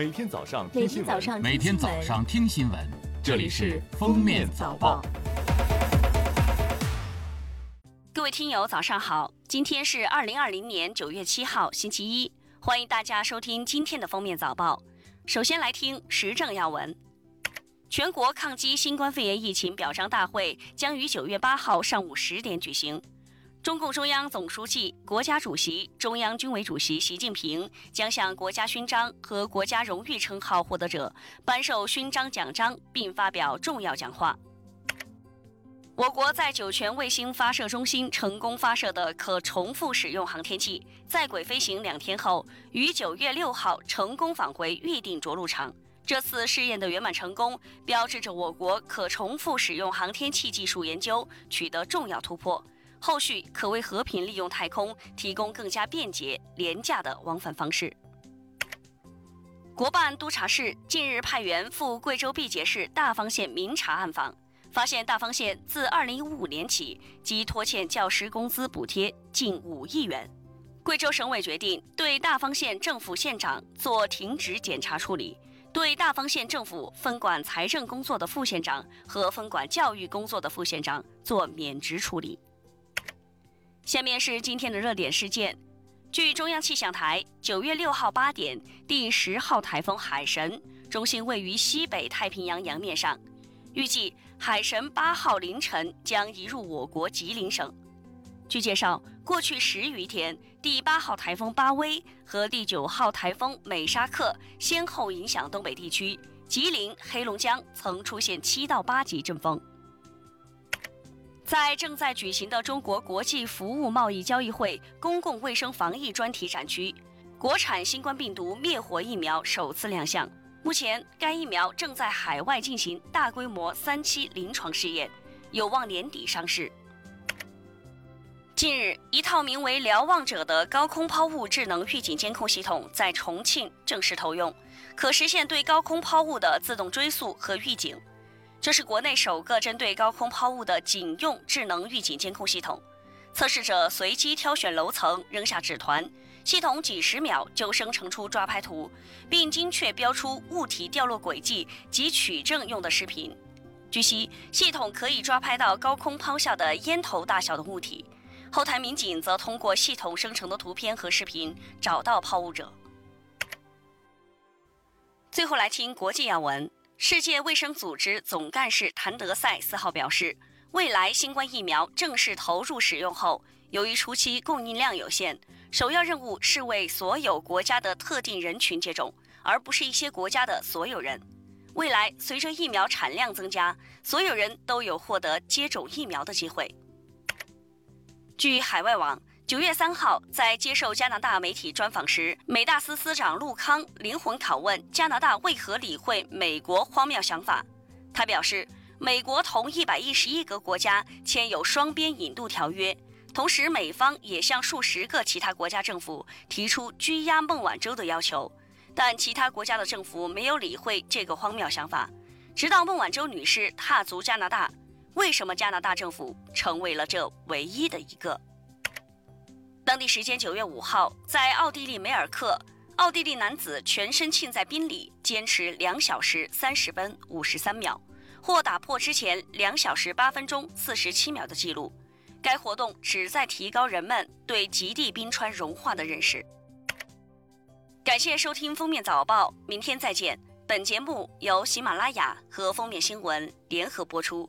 每天早上听新闻，天早上每天早上听新闻，这里是《封面早报》。各位听友，早上好！今天是二零二零年九月七号，星期一，欢迎大家收听今天的封面早报。首先来听时政要闻。全国抗击新冠肺炎疫情表彰大会将于九月八号上午十点举行。中共中央总书记、国家主席、中央军委主席习近平将向国家勋章和国家荣誉称号获得者颁授勋章奖章，并发表重要讲话。我国在酒泉卫星发射中心成功发射的可重复使用航天器，在轨飞行两天后，于九月六号成功返回预定着陆场。这次试验的圆满成功，标志着我国可重复使用航天器技术研究取得重要突破，后续可为和平利用太空提供更加便捷、廉价的往返方式。国办督察室近日派员赴贵州毕节市大方县明察暗访。发现大方县自二零一五年起即拖欠教师工资补贴近五亿元，贵州省委决定对大方县政府县长做停职检查处理，对大方县政府分管财政工作的副县长和分管教育工作的副县长做免职处理。下面是今天的热点事件，据中央气象台，九月六号八点，第十号台风海神中心位于西北太平洋洋面上。预计海神八号凌晨将移入我国吉林省。据介绍，过去十余天，第八号台风巴威和第九号台风美沙克先后影响东北地区，吉林、黑龙江曾出现七到八级阵风。在正在举行的中国国际服务贸易交易会公共卫生防疫专题展区，国产新冠病毒灭活疫苗首次亮相。目前，该疫苗正在海外进行大规模三期临床试验，有望年底上市。近日，一套名为“瞭望者”的高空抛物智能预警监控系统在重庆正式投用，可实现对高空抛物的自动追溯和预警。这是国内首个针对高空抛物的警用智能预警监控系统。测试者随机挑选楼层，扔下纸团。系统几十秒就生成出抓拍图，并精确标出物体掉落轨迹及取证用的视频。据悉，系统可以抓拍到高空抛下的烟头大小的物体，后台民警则通过系统生成的图片和视频找到抛物者。最后来听国际要闻：世界卫生组织总干事谭德赛四号表示，未来新冠疫苗正式投入使用后，由于初期供应量有限。首要任务是为所有国家的特定人群接种，而不是一些国家的所有人。未来随着疫苗产量增加，所有人都有获得接种疫苗的机会。据海外网，九月三号在接受加拿大媒体专访时，美大司司长陆康灵魂拷问加拿大为何理会美国荒谬想法。他表示，美国同一百一十一个国家签有双边引渡条约。同时，美方也向数十个其他国家政府提出拘押孟晚舟的要求，但其他国家的政府没有理会这个荒谬想法。直到孟晚舟女士踏足加拿大，为什么加拿大政府成为了这唯一的一个？当地时间九月五号，在奥地利梅尔克，奥地利男子全身浸在冰里，坚持两小时三十分五十三秒，或打破之前两小时八分钟四十七秒的记录。该活动旨在提高人们对极地冰川融化的认识。感谢收听封面早报，明天再见。本节目由喜马拉雅和封面新闻联合播出。